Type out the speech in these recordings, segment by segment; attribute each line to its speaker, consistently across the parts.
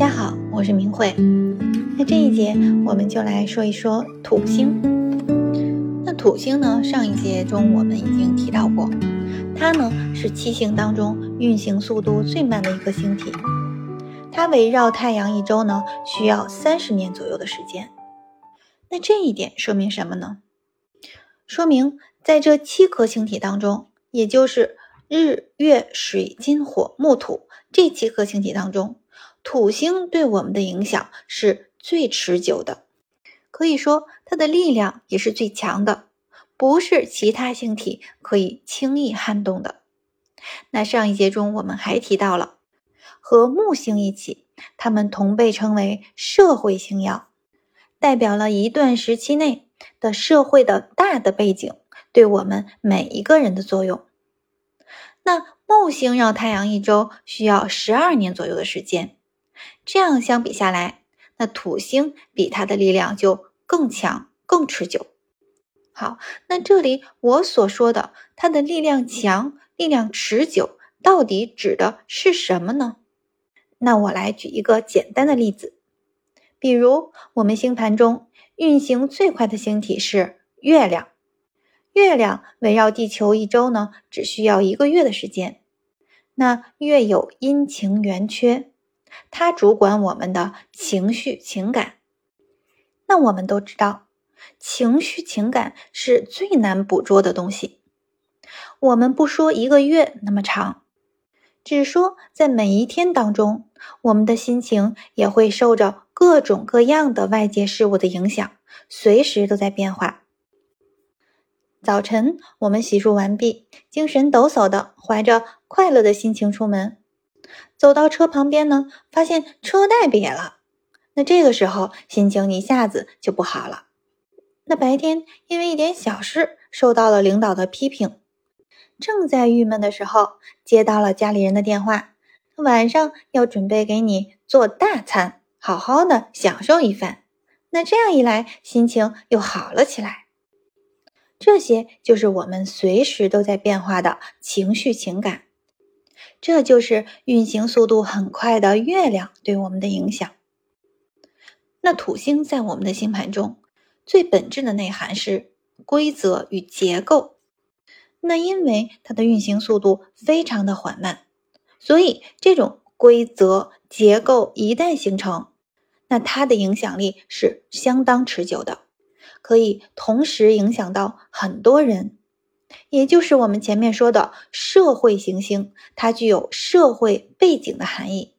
Speaker 1: 大家好，我是明慧。那这一节我们就来说一说土星。那土星呢，上一节中我们已经提到过，它呢是七星当中运行速度最慢的一颗星体。它围绕太阳一周呢需要三十年左右的时间。那这一点说明什么呢？说明在这七颗星体当中，也就是日、月、水、金、火、木、土这七颗星体当中。土星对我们的影响是最持久的，可以说它的力量也是最强的，不是其他星体可以轻易撼动的。那上一节中我们还提到了，和木星一起，它们同被称为社会星耀，代表了一段时期内的社会的大的背景对我们每一个人的作用。那木星绕太阳一周需要十二年左右的时间。这样相比下来，那土星比它的力量就更强、更持久。好，那这里我所说的它的力量强、力量持久，到底指的是什么呢？那我来举一个简单的例子，比如我们星盘中运行最快的星体是月亮，月亮围绕地球一周呢，只需要一个月的时间。那月有阴晴圆缺。它主管我们的情绪、情感。那我们都知道，情绪、情感是最难捕捉的东西。我们不说一个月那么长，只说在每一天当中，我们的心情也会受着各种各样的外界事物的影响，随时都在变化。早晨，我们洗漱完毕，精神抖擞的，怀着快乐的心情出门。走到车旁边呢，发现车带瘪了，那这个时候心情一下子就不好了。那白天因为一点小事受到了领导的批评，正在郁闷的时候，接到了家里人的电话，晚上要准备给你做大餐，好好的享受一番。那这样一来，心情又好了起来。这些就是我们随时都在变化的情绪情感。这就是运行速度很快的月亮对我们的影响。那土星在我们的星盘中最本质的内涵是规则与结构。那因为它的运行速度非常的缓慢，所以这种规则结构一旦形成，那它的影响力是相当持久的，可以同时影响到很多人。也就是我们前面说的社会行星，它具有社会背景的含义。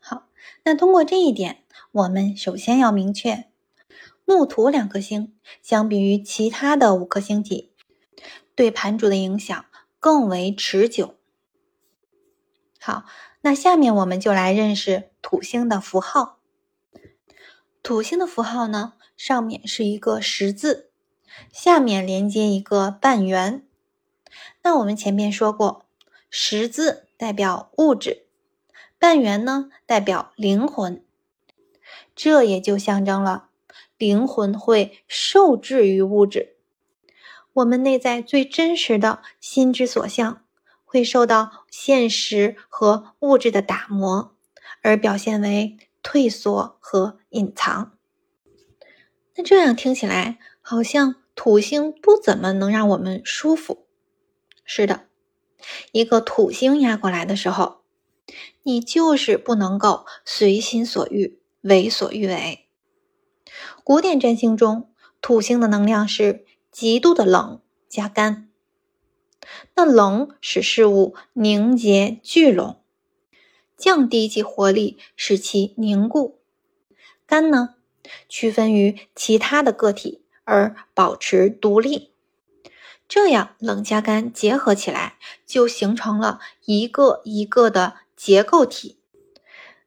Speaker 1: 好，那通过这一点，我们首先要明确，木土两颗星相比于其他的五颗星体，对盘主的影响更为持久。好，那下面我们就来认识土星的符号。土星的符号呢，上面是一个十字。下面连接一个半圆。那我们前面说过，十字代表物质，半圆呢代表灵魂。这也就象征了灵魂会受制于物质。我们内在最真实的心之所向，会受到现实和物质的打磨，而表现为退缩和隐藏。那这样听起来好像。土星不怎么能让我们舒服。是的，一个土星压过来的时候，你就是不能够随心所欲、为所欲为。古典占星中，土星的能量是极度的冷加干。那冷使事物凝结聚拢，降低其活力，使其凝固；干呢，区分于其他的个体。而保持独立，这样冷加干结合起来，就形成了一个一个的结构体。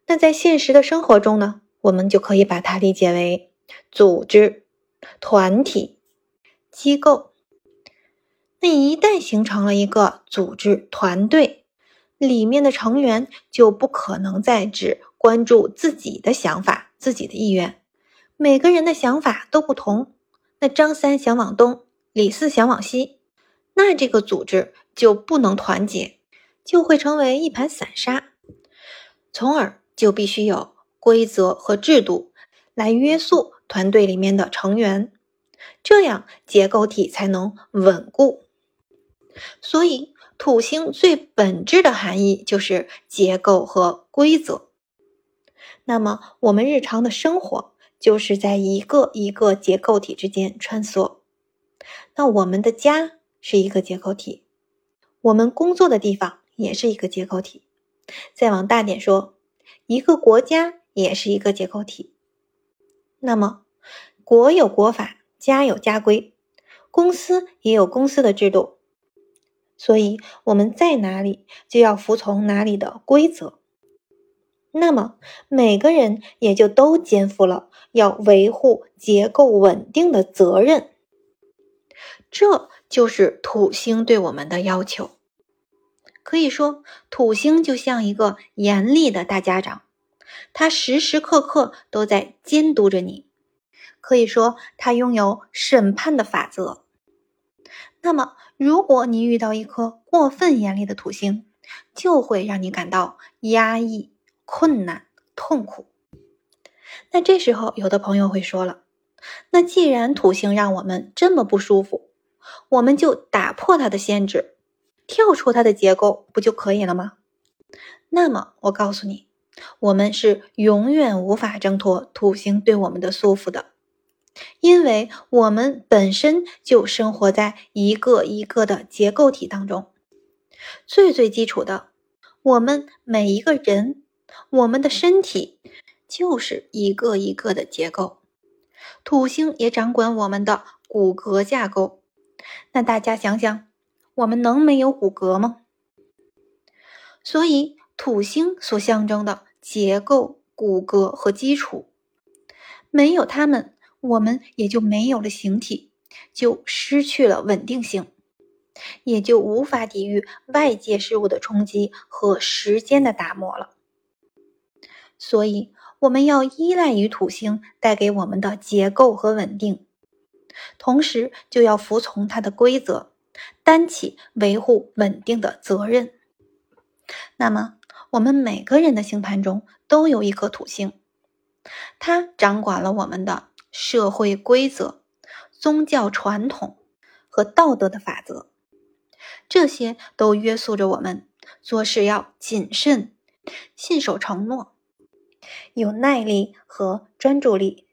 Speaker 1: 那在现实的生活中呢，我们就可以把它理解为组织、团体、机构。那一旦形成了一个组织团队，里面的成员就不可能再只关注自己的想法、自己的意愿，每个人的想法都不同。那张三想往东，李四想往西，那这个组织就不能团结，就会成为一盘散沙，从而就必须有规则和制度来约束团队里面的成员，这样结构体才能稳固。所以，土星最本质的含义就是结构和规则。那么，我们日常的生活就是在一个一个结构体之间穿梭。那我们的家是一个结构体，我们工作的地方也是一个结构体。再往大点说，一个国家也是一个结构体。那么，国有国法，家有家规，公司也有公司的制度。所以我们在哪里，就要服从哪里的规则。那么每个人也就都肩负了要维护结构稳定的责任。这就是土星对我们的要求。可以说，土星就像一个严厉的大家长，他时时刻刻都在监督着你。可以说，他拥有审判的法则。那么，如果你遇到一颗过分严厉的土星，就会让你感到压抑、困难、痛苦。那这时候，有的朋友会说了：“那既然土星让我们这么不舒服，我们就打破它的限制，跳出它的结构，不就可以了吗？”那么，我告诉你，我们是永远无法挣脱土星对我们的束缚的。因为我们本身就生活在一个一个的结构体当中，最最基础的，我们每一个人，我们的身体就是一个一个的结构。土星也掌管我们的骨骼架构。那大家想想，我们能没有骨骼吗？所以，土星所象征的结构、骨骼和基础，没有它们。我们也就没有了形体，就失去了稳定性，也就无法抵御外界事物的冲击和时间的打磨了。所以，我们要依赖于土星带给我们的结构和稳定，同时就要服从它的规则，担起维护稳定的责任。那么，我们每个人的星盘中都有一颗土星，它掌管了我们的。社会规则、宗教传统和道德的法则，这些都约束着我们做事要谨慎、信守承诺、有耐力和专注力。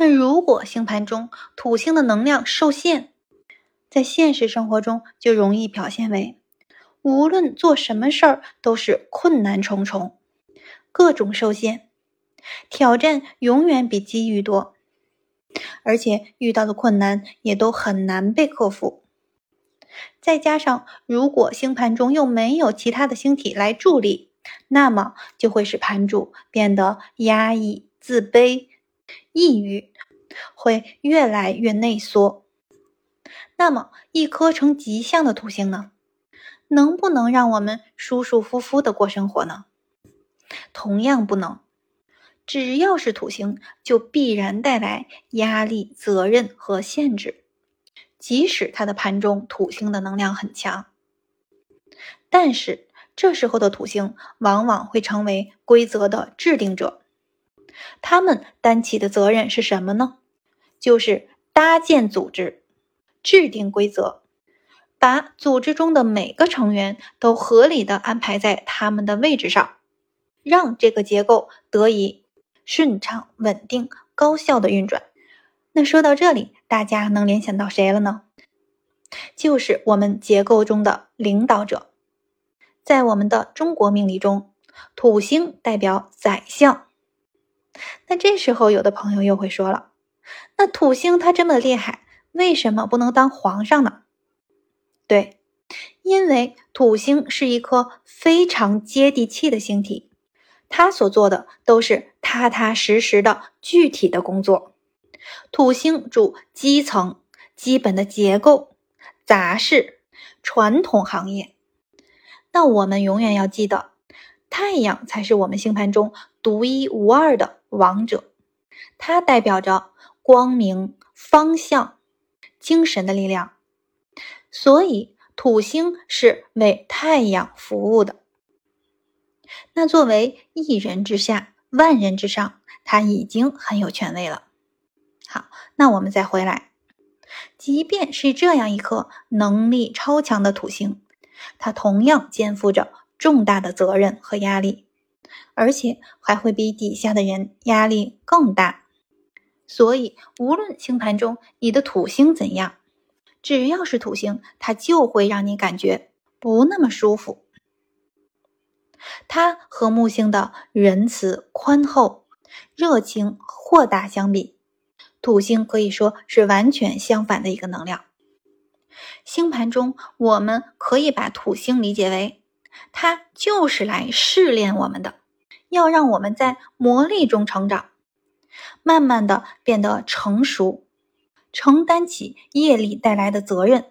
Speaker 1: 那如果星盘中土星的能量受限，在现实生活中就容易表现为，无论做什么事儿都是困难重重，各种受限。挑战永远比机遇多，而且遇到的困难也都很难被克服。再加上，如果星盘中又没有其他的星体来助力，那么就会使盘主变得压抑、自卑、抑郁，会越来越内缩。那么，一颗成吉象的土星呢，能不能让我们舒舒服服的过生活呢？同样不能。只要是土星，就必然带来压力、责任和限制。即使它的盘中土星的能量很强，但是这时候的土星往往会成为规则的制定者。他们担起的责任是什么呢？就是搭建组织、制定规则，把组织中的每个成员都合理的安排在他们的位置上，让这个结构得以。顺畅、稳定、高效的运转。那说到这里，大家能联想到谁了呢？就是我们结构中的领导者。在我们的中国命理中，土星代表宰相。那这时候，有的朋友又会说了：“那土星它这么厉害，为什么不能当皇上呢？”对，因为土星是一颗非常接地气的星体。它所做的都是踏踏实实的具体的工作。土星主基层、基本的结构、杂事、传统行业。那我们永远要记得，太阳才是我们星盘中独一无二的王者。它代表着光明、方向、精神的力量。所以，土星是为太阳服务的。那作为一人之下，万人之上，他已经很有权威了。好，那我们再回来，即便是这样一颗能力超强的土星，它同样肩负着重大的责任和压力，而且还会比底下的人压力更大。所以，无论星盘中你的土星怎样，只要是土星，它就会让你感觉不那么舒服。它和木星的仁慈、宽厚、热情、豁达相比，土星可以说是完全相反的一个能量。星盘中，我们可以把土星理解为，它就是来试炼我们的，要让我们在磨砺中成长，慢慢的变得成熟。承担起业力带来的责任，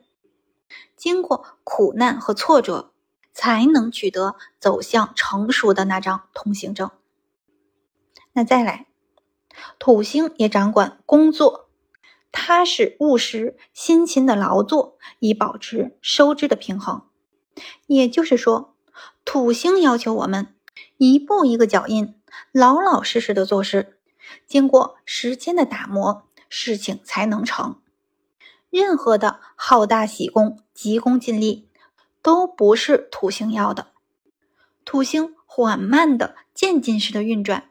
Speaker 1: 经过苦难和挫折，才能取得走向成熟的那张通行证。那再来，土星也掌管工作，踏实务实、辛勤的劳作，以保持收支的平衡。也就是说，土星要求我们一步一个脚印，老老实实的做事，经过时间的打磨。事情才能成。任何的好大喜功、急功近利，都不是土星要的。土星缓慢的渐进式的运转，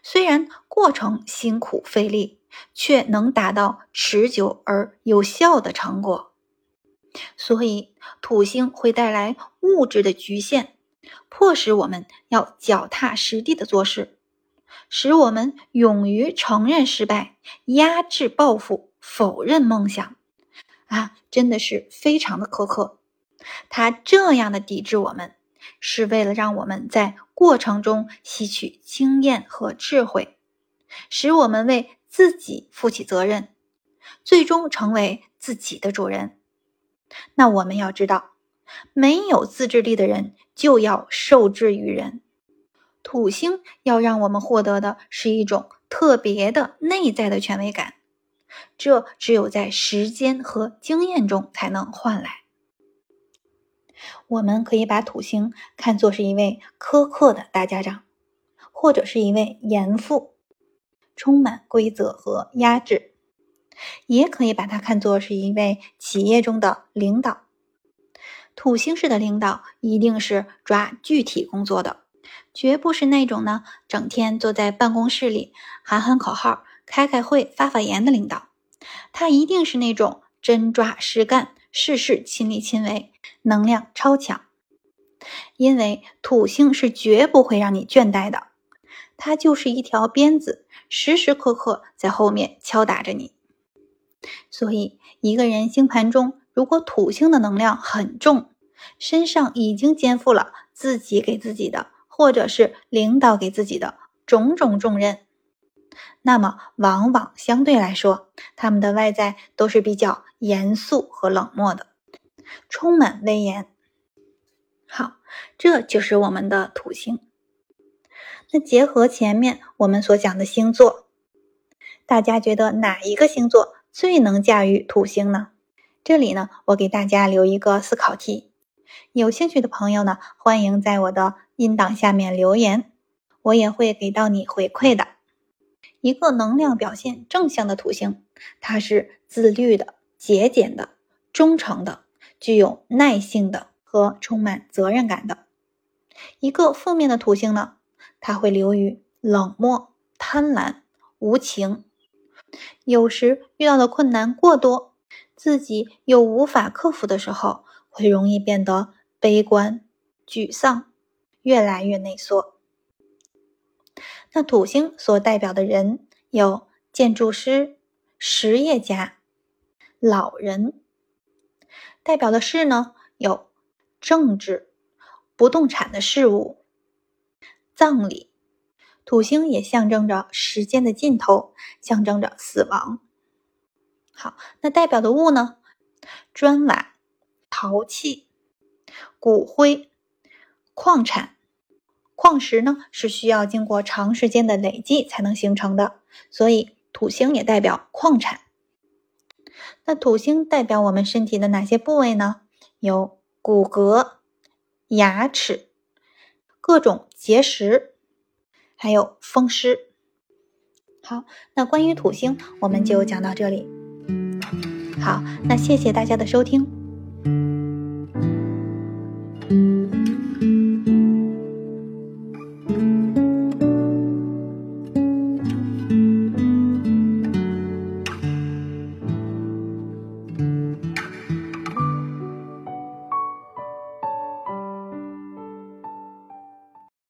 Speaker 1: 虽然过程辛苦费力，却能达到持久而有效的成果。所以，土星会带来物质的局限，迫使我们要脚踏实地的做事。使我们勇于承认失败，压制抱负，否认梦想，啊，真的是非常的苛刻。他这样的抵制我们，是为了让我们在过程中吸取经验和智慧，使我们为自己负起责任，最终成为自己的主人。那我们要知道，没有自制力的人，就要受制于人。土星要让我们获得的是一种特别的内在的权威感，这只有在时间和经验中才能换来。我们可以把土星看作是一位苛刻的大家长，或者是一位严父，充满规则和压制；也可以把它看作是一位企业中的领导。土星式的领导一定是抓具体工作的。绝不是那种呢，整天坐在办公室里喊喊口号、开开会、发发言的领导。他一定是那种真抓实干、事事亲力亲为、能量超强。因为土星是绝不会让你倦怠的，它就是一条鞭子，时时刻刻在后面敲打着你。所以，一个人星盘中如果土星的能量很重，身上已经肩负了自己给自己的。或者是领导给自己的种种重任，那么往往相对来说，他们的外在都是比较严肃和冷漠的，充满威严。好，这就是我们的土星。那结合前面我们所讲的星座，大家觉得哪一个星座最能驾驭土星呢？这里呢，我给大家留一个思考题。有兴趣的朋友呢，欢迎在我的音档下面留言，我也会给到你回馈的。一个能量表现正向的土星，它是自律的、节俭的、忠诚的、具有耐性的和充满责任感的。一个负面的土星呢，它会流于冷漠、贪婪、无情，有时遇到的困难过多，自己又无法克服的时候。会容易变得悲观、沮丧，越来越内缩。那土星所代表的人有建筑师、实业家、老人；代表的事呢有政治、不动产的事物、葬礼。土星也象征着时间的尽头，象征着死亡。好，那代表的物呢？砖瓦。陶器、骨灰、矿产、矿石呢，是需要经过长时间的累积才能形成的，所以土星也代表矿产。那土星代表我们身体的哪些部位呢？有骨骼、牙齿、各种结石，还有风湿。好，那关于土星，我们就讲到这里。好，那谢谢大家的收听。